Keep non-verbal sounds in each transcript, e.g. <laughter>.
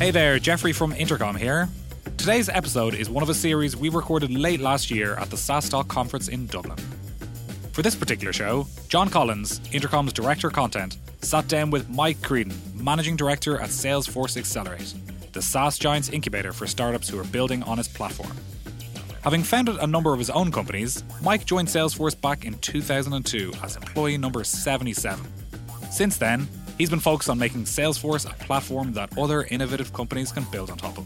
Hey there, Jeffrey from Intercom here. Today's episode is one of a series we recorded late last year at the SaaStock conference in Dublin. For this particular show, John Collins, Intercom's Director of Content, sat down with Mike Kreaden, Managing Director at Salesforce Accelerate, the SaaS giant's incubator for startups who are building on its platform. Having founded a number of his own companies, Mike joined Salesforce back in 2002 as employee number 77. Since then, he's been focused on making Salesforce a platform that other innovative companies can build on top of.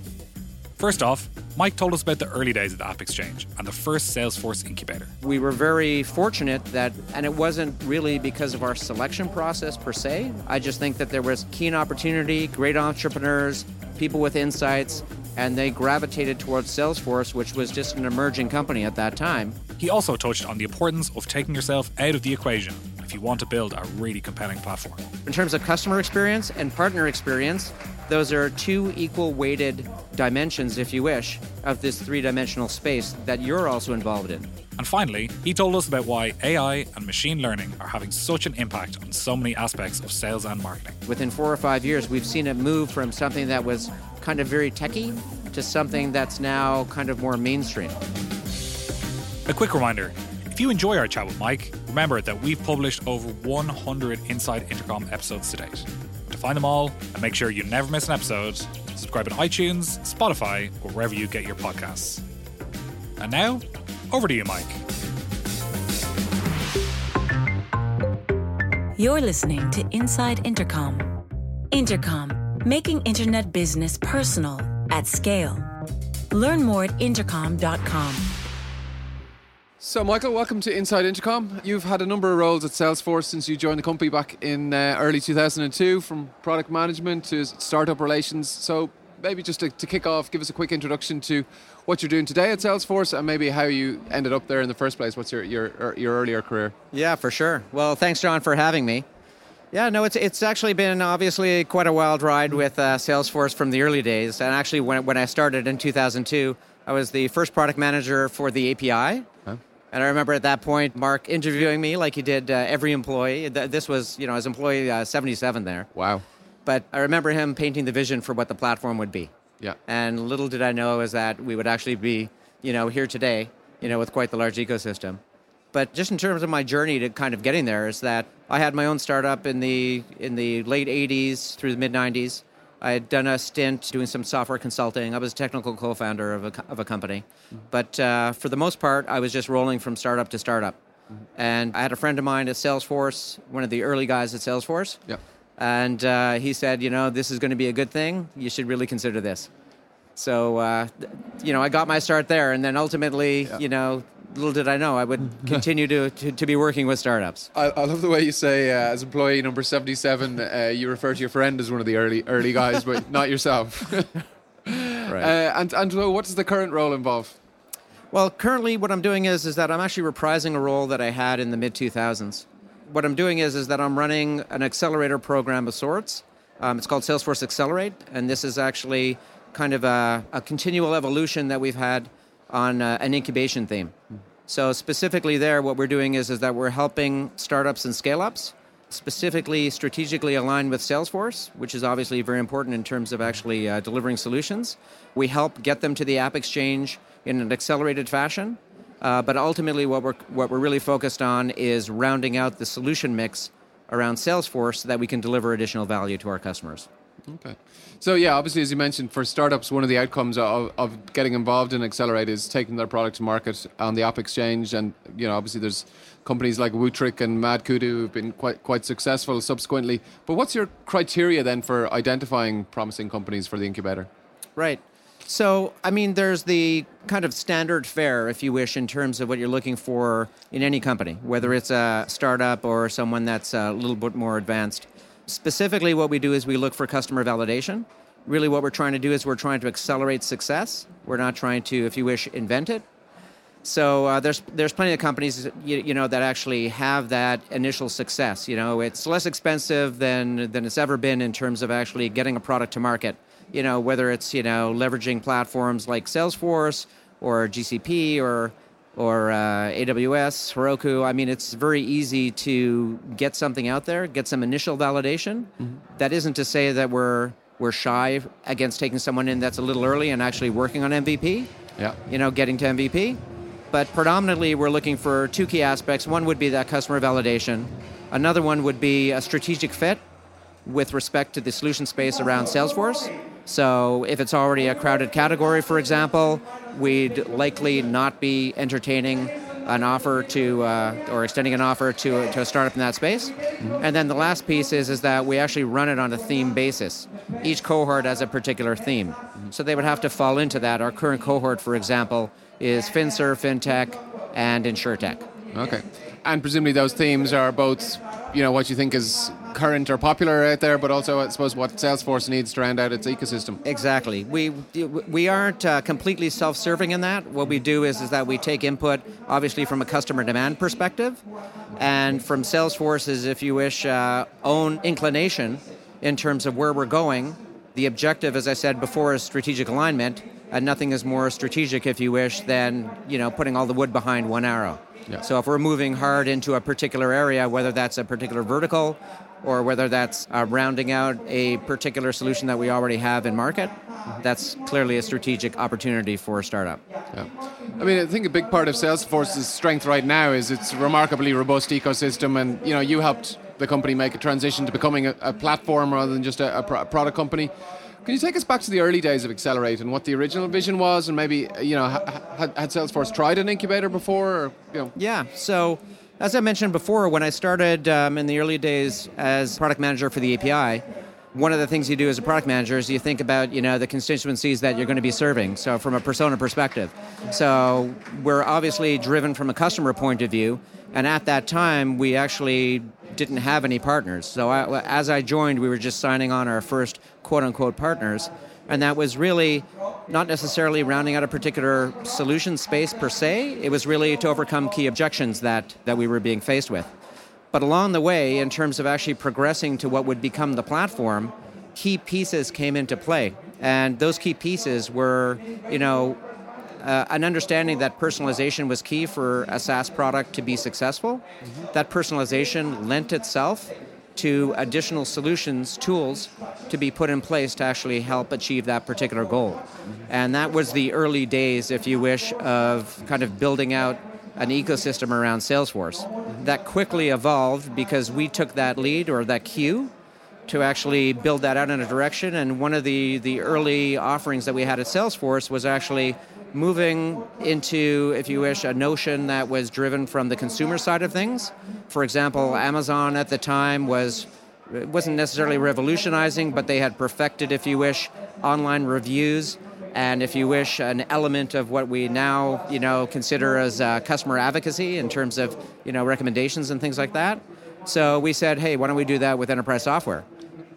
First off, Mike told us about the early days of the App Exchange and the first Salesforce incubator. We were very fortunate that, and it wasn't really because of our selection process per se. I just think that there was keen opportunity, great entrepreneurs, people with insights, and they gravitated towards Salesforce, which was just an emerging company at that time. He also touched on the importance of taking yourself out of the equation if you want to build a really compelling platform. In terms of customer experience and partner experience, those are two equal weighted dimensions, if you wish, of this three dimensional space that you're also involved in. And finally, he told us about why AI and machine learning are having such an impact on so many aspects of sales and marketing. Within four or five years, we've seen it move from something that was kind of very techy to something that's now kind of more mainstream. A quick reminder if you enjoy our chat with Mike, remember that we've published over 100 Inside Intercom episodes to date. To find them all and make sure you never miss an episode, subscribe on iTunes, Spotify, or wherever you get your podcasts. And now, over to you, Mike. You're listening to Inside Intercom. Intercom, making internet business personal at scale. Learn more at intercom.com. So, Michael, welcome to Inside Intercom. You've had a number of roles at Salesforce since you joined the company back in uh, early 2002, from product management to startup relations. So, maybe just to, to, kick off, give us a quick introduction to what you're doing today at Salesforce and maybe how you ended up there in the first place. What's your, your, your earlier career? Yeah, for sure. Well, thanks, John, for having me. Yeah, no, it's it's actually been obviously quite a wild ride with uh, Salesforce from the early days. And actually, when, when I started in 2002, I was the first product manager for the API. And I remember at that point, Mark interviewing me like he did uh, every employee. This was, you know, as employee uh, 77 there. Wow. But I remember him painting the vision for what the platform would be. Yeah. And little did I know is that we would actually be, you know, here today, you know, with quite the large ecosystem. But just in terms of my journey to kind of getting there is that I had my own startup in the in the late 80s through the mid 90s. I had done a stint doing some software consulting. I was a technical co-founder of a, of a company. But uh, for the most part, I was just rolling from startup to startup. And I had a friend of mine at Salesforce, one of the early guys at Salesforce. Yeah. And uh, he said, you know, this is going to be a good thing. You should really consider this. So, uh, you know, I got my start there. And then ultimately, yeah. you know, little did I know I would <laughs> continue to, to, to, be working with startups. I, I love the way you say, uh, as employee number 77, uh, you refer to your friend as one of the early early guys, but <laughs> not yourself. <laughs> right. Uh, and, and what does the current role involve? Well, currently, what I'm doing is, is that I'm actually reprising a role that I had in the mid 2000s. What I'm doing is, is that I'm running an accelerator program of sorts. Um, it's called Salesforce Accelerate, and this is actually kind of a, a continual evolution that we've had on uh, an incubation theme. So specifically there, what we're doing is, is that we're helping startups and scale-ups, specifically strategically aligned with Salesforce, which is obviously very important in terms of actually uh, delivering solutions. We help get them to the App Exchange in an accelerated fashion. Uh, but ultimately, what we're, what we're really focused on is rounding out the solution mix around Salesforce so that we can deliver additional value to our customers. Okay. So yeah, obviously, as you mentioned, for startups, one of the outcomes of, of getting involved in Accelerate is taking their product to market on the App Exchange, and you know, obviously, there's companies like Wootric and MadKudu who've been quite quite successful subsequently. But what's your criteria then for identifying promising companies for the incubator? Right. So, I mean, there's the kind of standard fare, if you wish, in terms of what you're looking for in any company, whether it's a startup or someone that's a little bit more advanced. Specifically, what we do is we look for customer validation. Really, what we're trying to do is we're trying to accelerate success. We're not trying to, if you wish, invent it. So uh, there's there's plenty of companies you, you, know that actually have that initial success. You know, it's less expensive than than it's ever been in terms of actually getting a product to market. You know, whether it's you know leveraging platforms like Salesforce or GCP or or uh, AWS, Heroku. I mean, it's very easy to get something out there, get some initial validation. Mm-hmm. That isn't to say that we're we're shy against taking someone in that's a little early and actually working on MVP. Yeah. You know, getting to MVP. But predominantly, we're looking for two key aspects. One would be that customer validation. Another one would be a strategic fit with respect to the solution space around Salesforce. So, if it's already a crowded category, for example, we'd likely not be entertaining an offer to uh, or extending an offer to, to a startup in that space. Mm-hmm. And then the last piece is is that we actually run it on a theme basis. Each cohort has a particular theme, mm-hmm. so they would have to fall into that. Our current cohort, for example, is FinServ, FinTech, and InsureTech. Okay, and presumably those themes are both, you know, what you think is current or popular out there, but also I suppose what Salesforce needs to round out its ecosystem. Exactly. We we aren't uh, completely self-serving in that. What we do is is that we take input, obviously from a customer demand perspective, and from Salesforce's, if you wish, uh, own inclination in terms of where we're going. The objective, as I said before, is strategic alignment, and nothing is more strategic, if you wish, than you know putting all the wood behind one arrow. Yeah. So if we're moving hard into a particular area, whether that's a particular vertical or whether that's uh, rounding out a particular solution that we already have in market, that's clearly a strategic opportunity for a startup. Yeah. I mean, I think a big part of Salesforce's strength right now is its remarkably robust ecosystem, and you know, you helped the company make a transition to becoming a, a platform rather than just a, a, pro- a product company. Can you take us back to the early days of Accelerate and what the original vision was, and maybe you know had, had Salesforce tried an incubator before? Or, you know? Yeah. So as I mentioned before, when I started um, in the early days as product manager for the API, one of the things you do as a product manager is you think about you know the constituencies that you're going to be serving so from a persona perspective so we're obviously driven from a customer point of view and at that time we actually didn't have any partners so I, as i joined we were just signing on our first quote unquote partners and that was really not necessarily rounding out a particular solution space per se. It was really to overcome key objections that, that we were being faced with. But along the way, in terms of actually progressing to what would become the platform, key pieces came into play. And those key pieces were, you know, uh, an understanding that personalization was key for a SaaS product to be successful. Mm-hmm. That personalization lent itself to additional solutions, tools to be put in place to actually help achieve that particular goal. And that was the early days, if you wish, of kind of building out an ecosystem around Salesforce. That quickly evolved because we took that lead or that cue to actually build that out in a direction. And one of the, the early offerings that we had at Salesforce was actually moving into, if you wish, a notion that was driven from the consumer side of things. For example, Amazon at the time was wasn't necessarily revolutionizing, but they had perfected, if you wish, online reviews and if you wish, an element of what we now, you know, consider as uh, customer advocacy in terms of, you know, recommendations and things like that. So we said, hey, why don't we do that with enterprise software?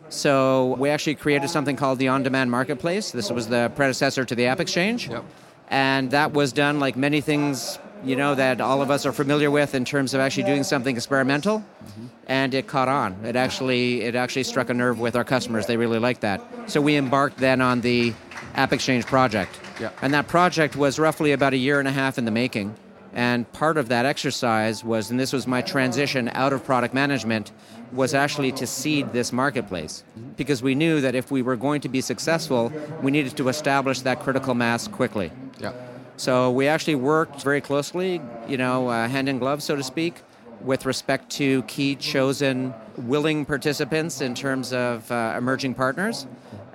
So we actually created something called the On-Demand Marketplace. This was the predecessor to the App Exchange. Yep. And that was done like many things, you know, that all of us are familiar with in terms of actually doing something experimental. Mm-hmm. And it caught on. It actually it actually struck a nerve with our customers. They really liked that. So we embarked then on the App Exchange project. Yeah. And that project was roughly about a year and a half in the making. And part of that exercise was, and this was my transition out of product management, was actually to seed this marketplace. Because we knew that if we were going to be successful, we needed to establish that critical mass quickly. Yeah. So we actually worked very closely, you know, uh, hand in glove, so to speak, with respect to key chosen willing participants in terms of uh, emerging partners.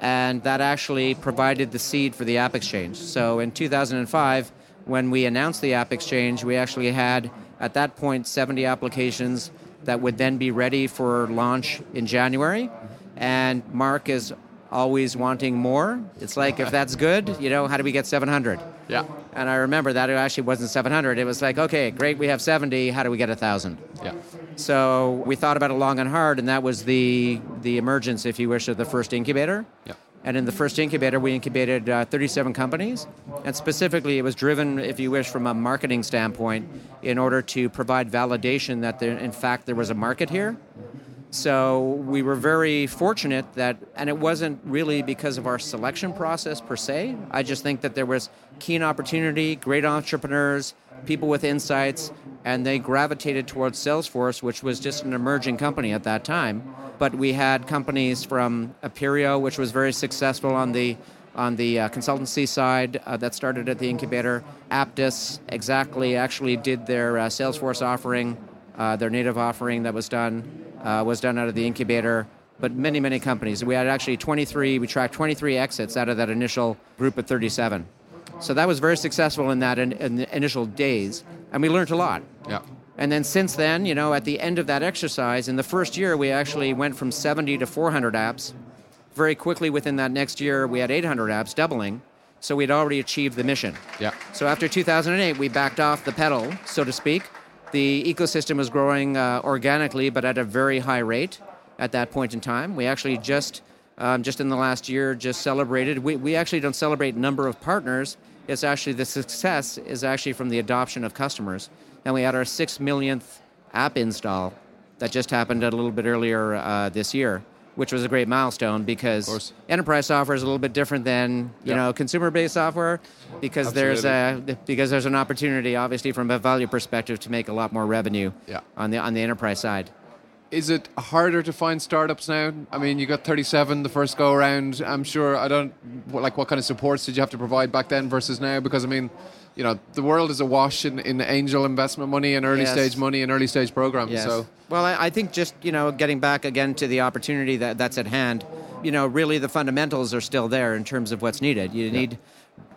And that actually provided the seed for the App Exchange. So in 2005, when we announced the App Exchange, we actually had, at that point, 70 applications that would then be ready for launch in January. And Mark is always wanting more. It's like, if that's good, you know, how do we get 700? Yeah. And I remember that it actually wasn't 700. It was like, okay, great, we have 70. How do we get 1,000? Yeah. So we thought about it long and hard, and that was the the emergence, if you wish, of the first incubator. Yeah. And in the first incubator, we incubated uh, 37 companies. And specifically, it was driven, if you wish, from a marketing standpoint in order to provide validation that there, in fact there was a market here. So we were very fortunate that, and it wasn't really because of our selection process per se. I just think that there was keen opportunity, great entrepreneurs, people with insights, and they gravitated towards Salesforce, which was just an emerging company at that time. But we had companies from Appirio, which was very successful on the on the uh, consultancy side uh, that started at the incubator. Apttus exactly actually did their uh, Salesforce offering, uh, their native offering that was done uh, was done out of the incubator. But many many companies. We had actually 23. We tracked 23 exits out of that initial group of 37. So that was very successful in that in, in the initial days, and we learned a lot. Yeah. And then since then, you know, at the end of that exercise, in the first year, we actually went from 70 to 400 apps. Very quickly within that next year, we had 800 apps, doubling. So we'd already achieved the mission. Yeah. So after 2008, we backed off the pedal, so to speak. The ecosystem was growing uh, organically, but at a very high rate at that point in time. We actually just, um, just in the last year, just celebrated. We, we actually don't celebrate number of partners. It's actually the success is actually from the adoption of customers. And we had our six millionth app install that just happened a little bit earlier uh, this year, which was a great milestone because enterprise software is a little bit different than you Yeah. know consumer-based software because there's a because there's an opportunity, obviously, from a value perspective, to make a lot more revenue Yeah. on the on the enterprise side. Is it harder to find startups now? I mean, you got 37 the first go around. I'm sure. I don't like what kind of supports did you have to provide back then versus now? Because I mean, you know, the world is awash in, in angel investment money and early Yes. stage money and early stage programs. Yes. So Well, I, I think just you know, getting back again to the opportunity that that's at hand. You know, really the fundamentals are still there in terms of what's needed. You need,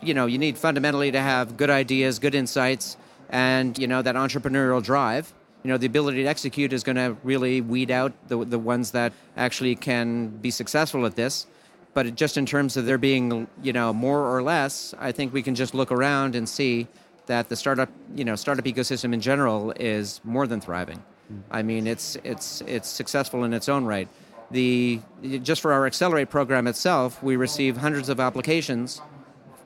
you know, you need fundamentally to have good ideas, good insights, and you know that entrepreneurial drive. You know, the ability to execute is going to really weed out the the ones that actually can be successful at this. But just in terms of there being, you know, more or less, I think we can just look around and see that the startup, you know, startup ecosystem in general is more than thriving. I mean, it's it's it's successful in its own right. The just for our Accelerate program itself, we receive hundreds of applications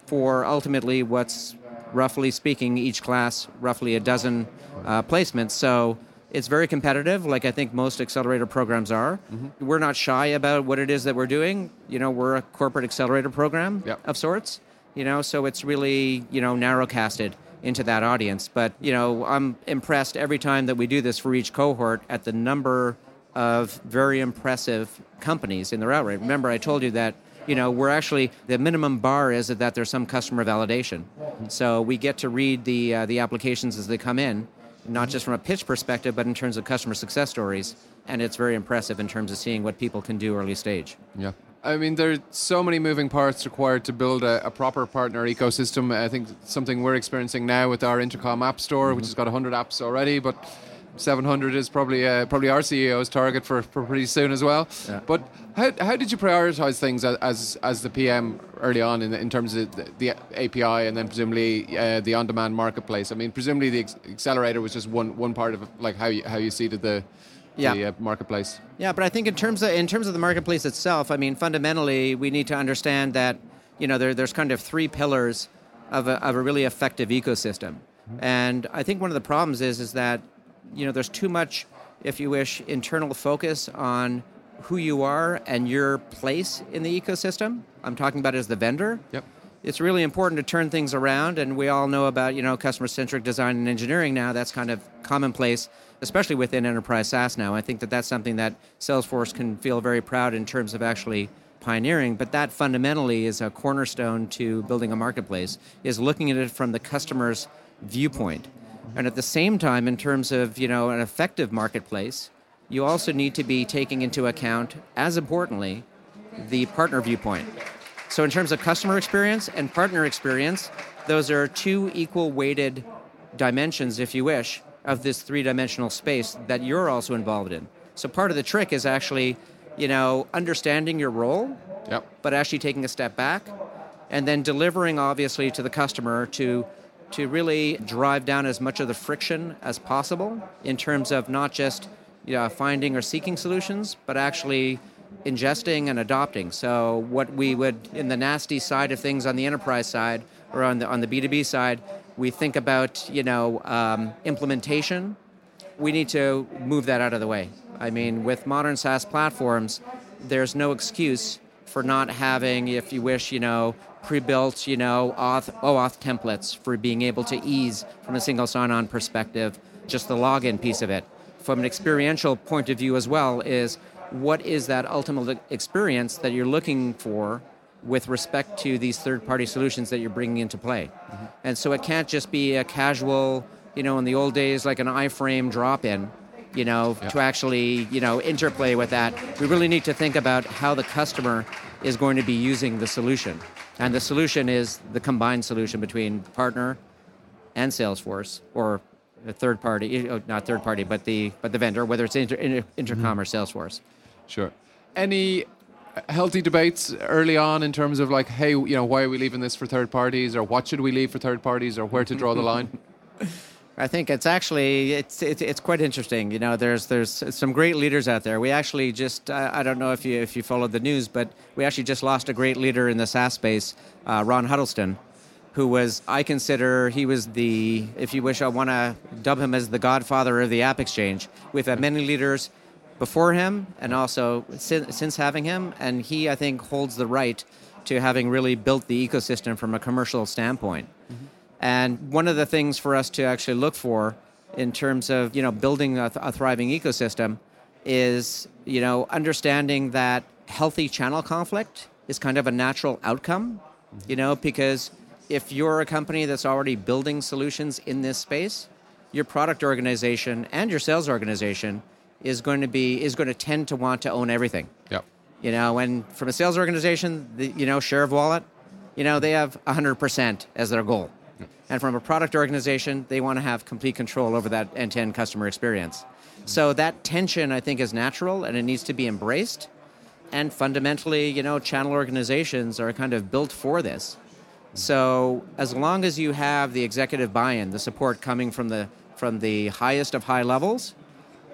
for ultimately what's roughly speaking each class roughly a dozen uh, placements. So it's very competitive, like I think most accelerator programs are. Mm-hmm. We're not shy about what it is that we're doing. You know, we're a corporate accelerator program Yep. of sorts. You know, so it's really you know narrowcasted into that audience. But you know, I'm impressed every time that we do this for each cohort at the number of very impressive companies in the route rate. Mm-hmm. Remember, I told you that you know we're actually the minimum bar is that there's some customer validation. Mm-hmm. So we get to read the uh, the applications as they come in, not just from a pitch perspective, but in terms of customer success stories. And it's very impressive in terms of seeing what people can do early stage. Yeah. I mean, there are so many moving parts required to build a, a proper partner ecosystem. I think something we're experiencing now with our Intercom App Store, which mm-hmm. has got 100 apps already, but 700 is probably uh, probably our CEO's target for, for pretty soon as well. Yeah. But how, how did you prioritize things as, as, the PM early on in, in terms of the, the API and then presumably uh, the on-demand marketplace? I mean, presumably the accelerator was just one, one part of like how you, how you seeded the, Yeah. the uh, marketplace. Yeah, but I think in terms of in terms of the marketplace itself, I mean, fundamentally, we need to understand that you know there, there's kind of three pillars of a, of a really effective ecosystem, and I think one of the problems is is that you know there's too much, if you wish, internal focus on who you are and your place in the ecosystem. I'm talking about as the vendor Yep. it's really important to turn things around and we all know about you know customer centric design and engineering now that's kind of commonplace especially within enterprise SaaS now I think that that's something that Salesforce can feel very proud in terms of actually pioneering but that fundamentally is a cornerstone to building a marketplace is looking at it from the customer's viewpoint and at the same time in terms of you know an effective marketplace you also need to be taking into account as importantly the partner viewpoint so, in terms of customer experience and partner experience, those are two equal weighted dimensions, if you wish, of this three dimensional space that you're also involved in. So, part of the trick is actually, you know, understanding your role, Yep. but actually taking a step back and then delivering, obviously, to the customer to to really drive down as much of the friction as possible in terms of not just you know, finding or seeking solutions, but actually ingesting and adopting. So what we would in the nasty side of things on the enterprise side or on the on the B2B side, we think about you know um, implementation. We need to move that out of the way. I mean, with modern SaaS platforms, there's no excuse for not having, if you wish, you know, pre-built, you know, auth, OAuth templates for being able to ease from a single sign-on perspective, just the login piece of it. From an experiential point of view as well, is what is that ultimate experience that you're looking for with respect to these third-party solutions that you're bringing into play? Mm-hmm. And so it can't just be a casual, you know, in the old days like an iframe drop-in you know, yeah. to actually, you know, interplay with that. We really need to think about how the customer is going to be using the solution. And the solution is the combined solution between partner and Salesforce or a third party, uh, not third party, but the but the vendor, whether it's inter, inter, Intercom mm-hmm. or Salesforce. Sure. Any healthy debates early on in terms of like, hey, you know, why are we leaving this for third parties, or what should we leave for third parties, or where to draw the line? <laughs> I think it's actually it's, it's it's quite interesting. You know, there's there's some great leaders out there. We actually just I, I don't know if you if you followed the news, but we actually just lost a great leader in the SaaS space, uh, Ron Huddleston, who was I consider he was the if you wish I want to dub him as the godfather of the App Exchange. We've had many leaders before him and also since, since having him, and he I think holds the right to having really built the ecosystem from a commercial standpoint. Mm-hmm. And one of the things for us to actually look for in terms of you know building a, th- a thriving ecosystem is you know understanding that healthy channel conflict is kind of a natural outcome. You know because if you're a company that's already building solutions in this space, your product organization and your sales organization is going to be is going to tend to want to own everything. Yep. You know, and from a sales organization, the, you know, share of wallet, you know, they have 100% as their goal. And from a product organization, they want to have complete control over that end to end customer experience. So that tension, I think, is natural and it needs to be embraced. And fundamentally, you know, channel organizations are kind of built for this. So as long as you have the executive buy-in, the support coming from the from the highest of high levels,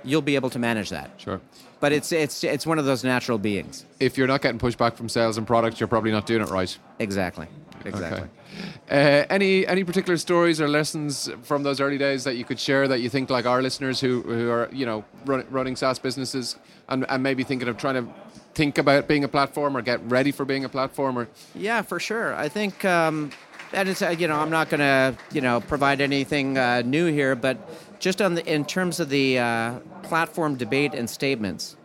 you'll be able to manage that. Sure. But it's it's it's one of those natural beings. If you're not getting pushback from sales and product, you're probably not doing it right. Exactly. Exactly. Okay. Uh, any any particular stories or lessons from those early days that you could share that you think like our listeners who, who are you know run, running SaaS businesses and, and maybe thinking of trying to think about being a platform or get ready for being a platform or yeah for sure I think um, that is uh, you know I'm not going to you know provide anything uh, new here but just on the in terms of the uh, platform debate and statements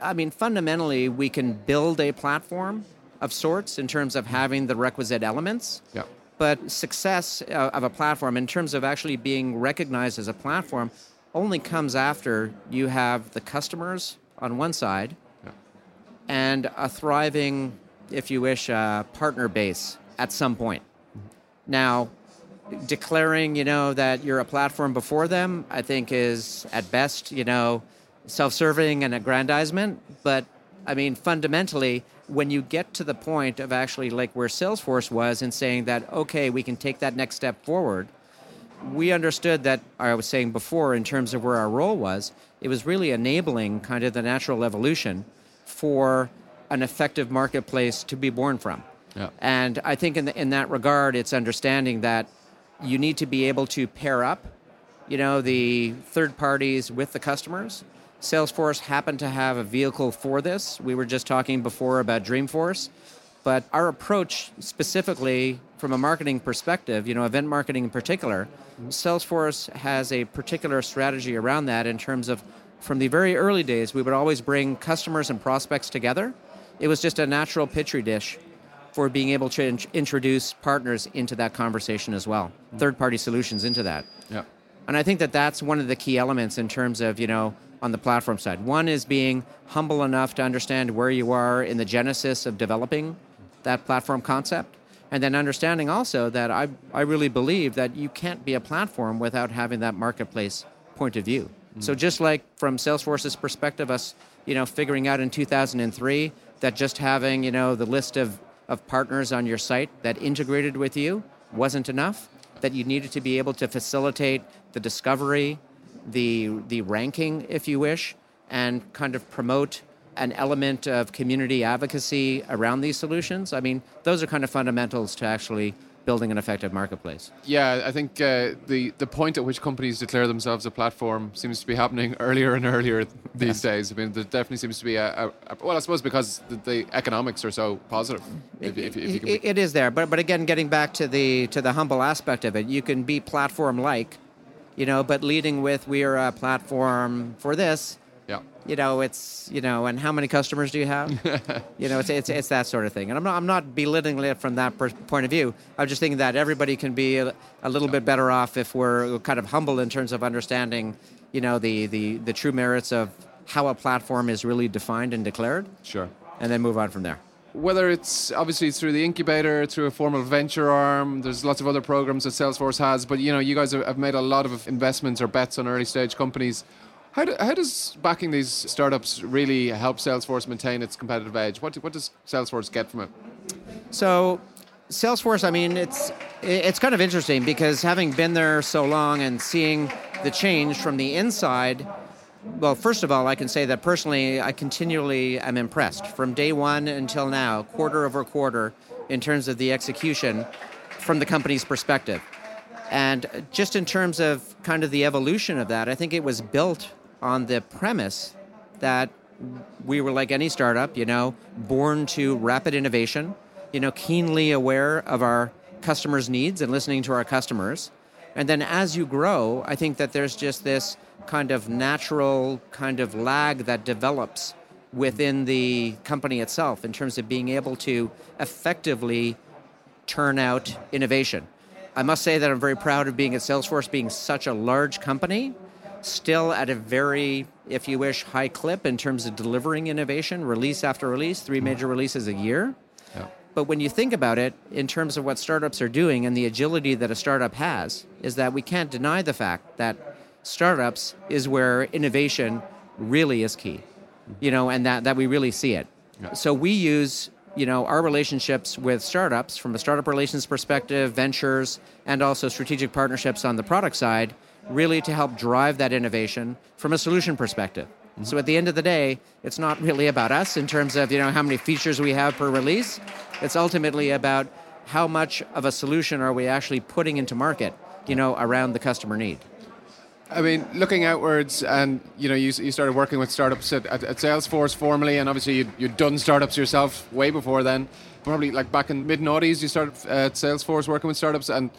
I mean fundamentally we can build a platform of sorts in terms of having the requisite elements. Yeah. But success uh, of a platform in terms of actually being recognized as a platform only comes after you have the customers on one side yeah. and a thriving, if you wish, uh, partner base at some point. Mm-hmm. Now, declaring, you know, that you're a platform before them, I think is at best, you know, self-serving and aggrandizement. But I mean, fundamentally, when you get to the point of actually like where Salesforce was and saying that, okay, we can take that next step forward, we understood that, I was saying before, in terms of where our role was, it was really enabling kind of the natural evolution for an effective marketplace to be born from. Yeah. And I think in, the, in that regard, it's understanding that you need to be able to pair up, you know, the third parties with the customers Salesforce happened to have a vehicle for this. We were just talking before about Dreamforce, but our approach specifically from a marketing perspective, you know, event marketing in particular, Salesforce has a particular strategy around that in terms of from the very early days, we would always bring customers and prospects together. It was just a natural petri dish for being able to in- introduce partners into that conversation as well, mm-hmm. third party solutions into that. Yeah. And I think that that's one of the key elements in terms of, you know, on the platform side. One is being humble enough to understand where you are in the genesis of developing that platform concept. And then understanding also that I, I really believe that you can't be a platform without having that marketplace point of view. Mm. So just like from Salesforce's perspective, us, you know, figuring out in 2003 that just having, you know, the list of, of partners on your site that integrated with you wasn't enough, that you needed to be able to facilitate the discovery, the the ranking, if you wish, and kind of promote an element of community advocacy around these solutions. I mean, those are kind of fundamentals to actually building an effective marketplace. Yeah, I think uh, the the point at which companies declare themselves a platform seems to be happening <laughs> earlier and earlier these days. I mean, there definitely seems to be a, a, a well, I suppose because the, the economics are so positive. If, if, if you can be- It- it is there, but but again, getting back to the to the humble aspect of it, you can be platform like, you know, but leading with we are a platform for this. yeah. You know, it's you know, and how many customers do you have? <laughs> you know, it's, it's it's that sort of thing. And I'm not I'm not belittling it from that per- point of view. I'm just thinking that everybody can be a, a little bit better off if we're kind of humble in terms of understanding, you know, the the the true merits of how a platform is really defined and declared, Sure. and then move on from there. Whether it's obviously through the incubator, through a formal venture arm, there's lots of other programs that Salesforce has. But you know, you guys have made a lot of investments or bets on early stage companies. How, do, how does backing these startups really help Salesforce maintain its competitive edge? What, what does Salesforce get from it? So, Salesforce, I mean, it's it's kind of interesting because having been there so long and seeing the change from the inside. Well, first of all, I can say that personally, I continually am impressed from day one until now, quarter over quarter, in terms of the execution from the company's perspective. And just in terms of kind of the evolution of that, I think it was built on the premise that we were like any startup, you know, born to rapid innovation, you know, keenly aware of our customers' needs and listening to our customers. And then as you grow, I think that there's just this kind of natural kind of lag that develops within the company itself in terms of being able to effectively turn out innovation. I must say that I'm very proud of being at Salesforce, being such a large company, still at a very, if you wish, high clip in terms of delivering innovation, release after release, three major releases a year. Yeah. But when you think about it, in terms of what startups are doing and the agility that a startup has, is that we can't deny the fact that startups is where innovation really is key, you know, and that, that we really see it. So we use, you know, our relationships with startups from a startup relations perspective, ventures, and also strategic partnerships on the product side, really to help drive that innovation from a solution perspective. So at the end of the day, it's not really about us in terms of you know how many features we have per release. It's ultimately about how much of a solution are we actually putting into market, you know, around the customer need. I mean, looking outwards, and you know, you, you started working with startups at, at, at Salesforce formally, and obviously you'd, you'd done startups yourself way before then. Probably like back in mid noughties, you started uh, at Salesforce working with startups. And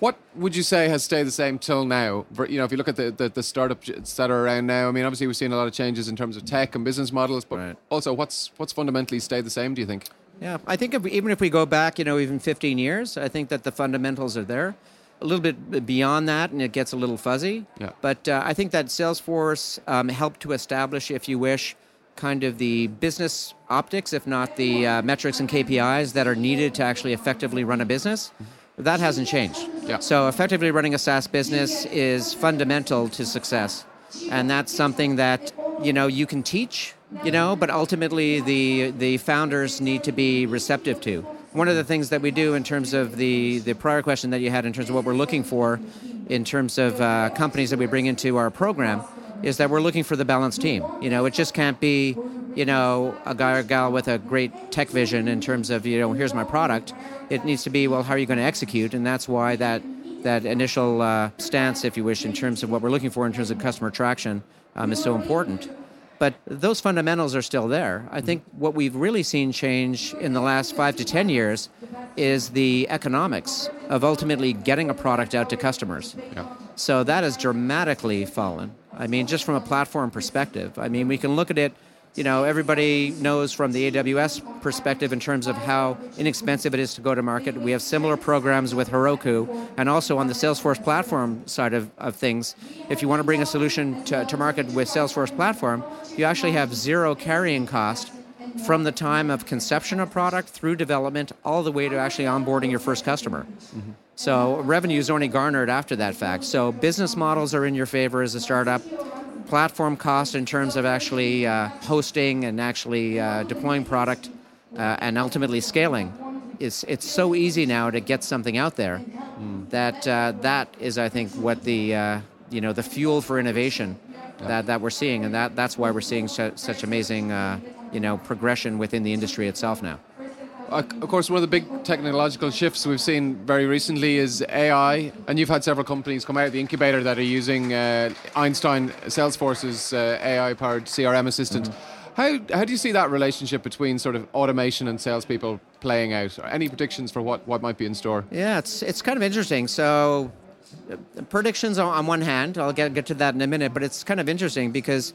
what would you say has stayed the same till now? You know, if you look at the, the, the startups that are around now, I mean, obviously we've seen a lot of changes in terms of tech and business models, but Right. also what's what's fundamentally stayed the same? Do you think? Yeah, I think if, even if we go back, you know, even 15 years, I think that the fundamentals are there. A little bit beyond that, and it gets a little fuzzy. Yeah. But uh, I think that Salesforce um, helped to establish, if you wish, kind of the business optics, if not the uh, metrics and KPIs that are needed to actually effectively run a business. That hasn't changed. Yeah. So effectively running a SaaS business is fundamental to success, and that's something that you know you can teach, you know, but ultimately the the founders need to be receptive to. One of the things that we do in terms of the the prior question that you had in terms of what we're looking for, in terms of uh, companies that we bring into our program, is that we're looking for the balanced team. You know, it just can't be, you know, a guy or gal with a great tech vision in terms of, you know, here's my product. It needs to be, well, how are you going to execute? And that's why that that initial uh, stance, if you wish, in terms of what we're looking for in terms of customer traction, um, is so important. But those fundamentals are still there. I think what we've really seen change in the last five to 10 years is the economics of ultimately getting a product out to customers. Yeah. So that has dramatically fallen. I mean, just from a platform perspective. I mean, we can look at it, you know, everybody knows from the AWS perspective in terms of how inexpensive it is to go to market. We have similar programs with Heroku and also on the Salesforce platform side of, of things. If you want to bring a solution to, to market with Salesforce platform, you actually have zero carrying cost from the time of conception of product through development all the way to actually onboarding your first customer. Mm-hmm. So revenue is only garnered after that fact. So business models are in your favor as a startup. Platform cost in terms of actually uh, hosting and actually uh, deploying product uh, and ultimately scaling. It's, it's so easy now to get something out there that uh, that is, I think, what the uh, you know the fuel for innovation that, that we're seeing, and that, that's why we're seeing su- such amazing uh, you know progression within the industry itself now. Of course, one of the big technological shifts we've seen very recently is AI, and you've had several companies come out of the incubator that are using uh, Einstein Salesforce's uh, AI-powered CRM assistant. Mm-hmm. How, how do you see that relationship between sort of automation and salespeople playing out? Any predictions for what, what might be in store? Yeah, it's it's kind of interesting. So, uh, predictions on, on one hand, I'll get get to that in a minute, but it's kind of interesting because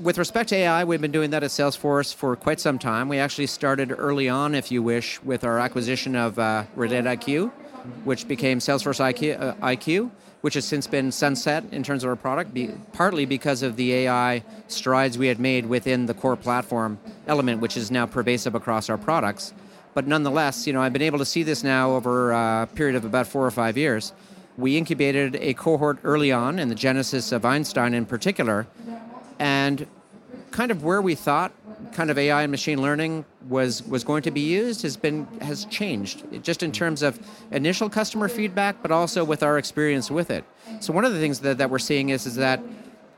with respect to AI, we've been doing that at Salesforce for quite some time. We actually started early on, if you wish, with our acquisition of uh, IQ, which became Salesforce IQ, uh, IQ, which has since been sunset in terms of our product, be, partly because of the AI strides we had made within the core platform element, which is now pervasive across our products. But nonetheless, you know, I've been able to see this now over a period of about four or five years. We incubated a cohort early on in the genesis of Einstein in particular, and kind of where we thought kind of AI and machine learning was was going to be used has been has changed just in terms of initial customer feedback, but also with our experience with it. So one of the things that, that we're seeing is is that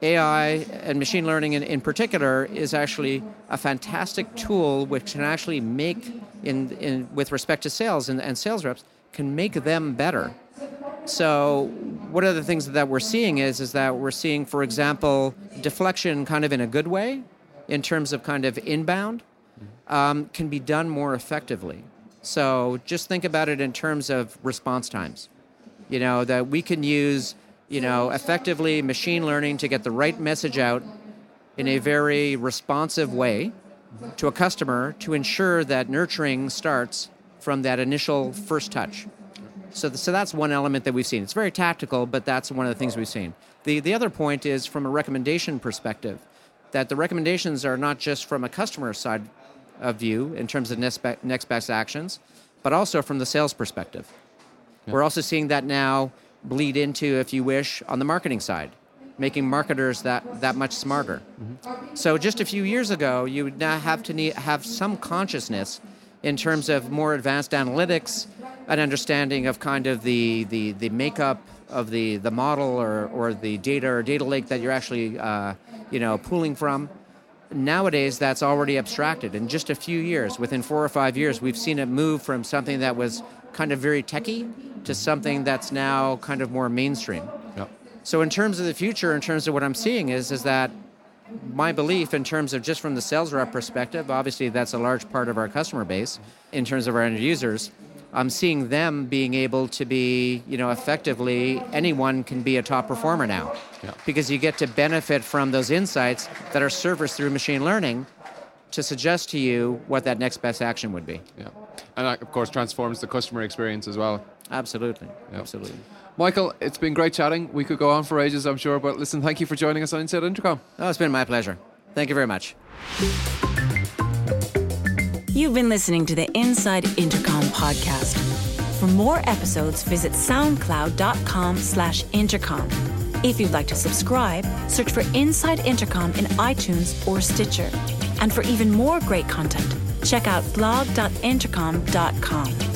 AI and machine learning in, in particular is actually a fantastic tool which can actually make in, in with respect to sales and, and sales reps can make them better so one of the things that we're seeing is is that we're seeing, for example, deflection kind of in a good way, in terms of kind of inbound, um, can be done more effectively. So just think about it in terms of response times. You know that we can use, you know, effectively machine learning to get the right message out in a very responsive way to a customer to ensure that nurturing starts from that initial first touch. So, so that's one element that we've seen. It's very tactical, but that's one of the things we've seen. The, the other point is from a recommendation perspective, that the recommendations are not just from a customer side of view in terms of next, next best actions, but also from the sales perspective. Yeah. We're also seeing that now bleed into, if you wish, on the marketing side, making marketers that, that much smarter. Mm-hmm. So just a few years ago, you would now have to need, have some consciousness in terms of more advanced analytics, an understanding of kind of the, the, the makeup of the, the model or, or the data or data lake that you're actually uh, you know, pooling from. Nowadays, that's already abstracted. In just a few years, within four or five years, we've seen it move from something that was kind of very techy to something that's now kind of more mainstream. Yep. So, in terms of the future, in terms of what I'm seeing, is is that my belief in terms of just from the sales rep perspective, obviously that's a large part of our customer base in terms of our end users. I'm seeing them being able to be, you know, effectively anyone can be a top performer now. Yeah. Because you get to benefit from those insights that are surfaced through machine learning to suggest to you what that next best action would be. Yeah. And that, of course, transforms the customer experience as well. Absolutely. Yeah. Absolutely. Michael, it's been great chatting. We could go on for ages, I'm sure, but listen, thank you for joining us on Inside Intercom. Oh, it's been my pleasure. Thank you very much. You've been listening to the Inside Intercom podcast. For more episodes, visit soundcloud.com slash intercom. If you'd like to subscribe, search for Inside Intercom in iTunes or Stitcher. And for even more great content, check out blog.intercom.com.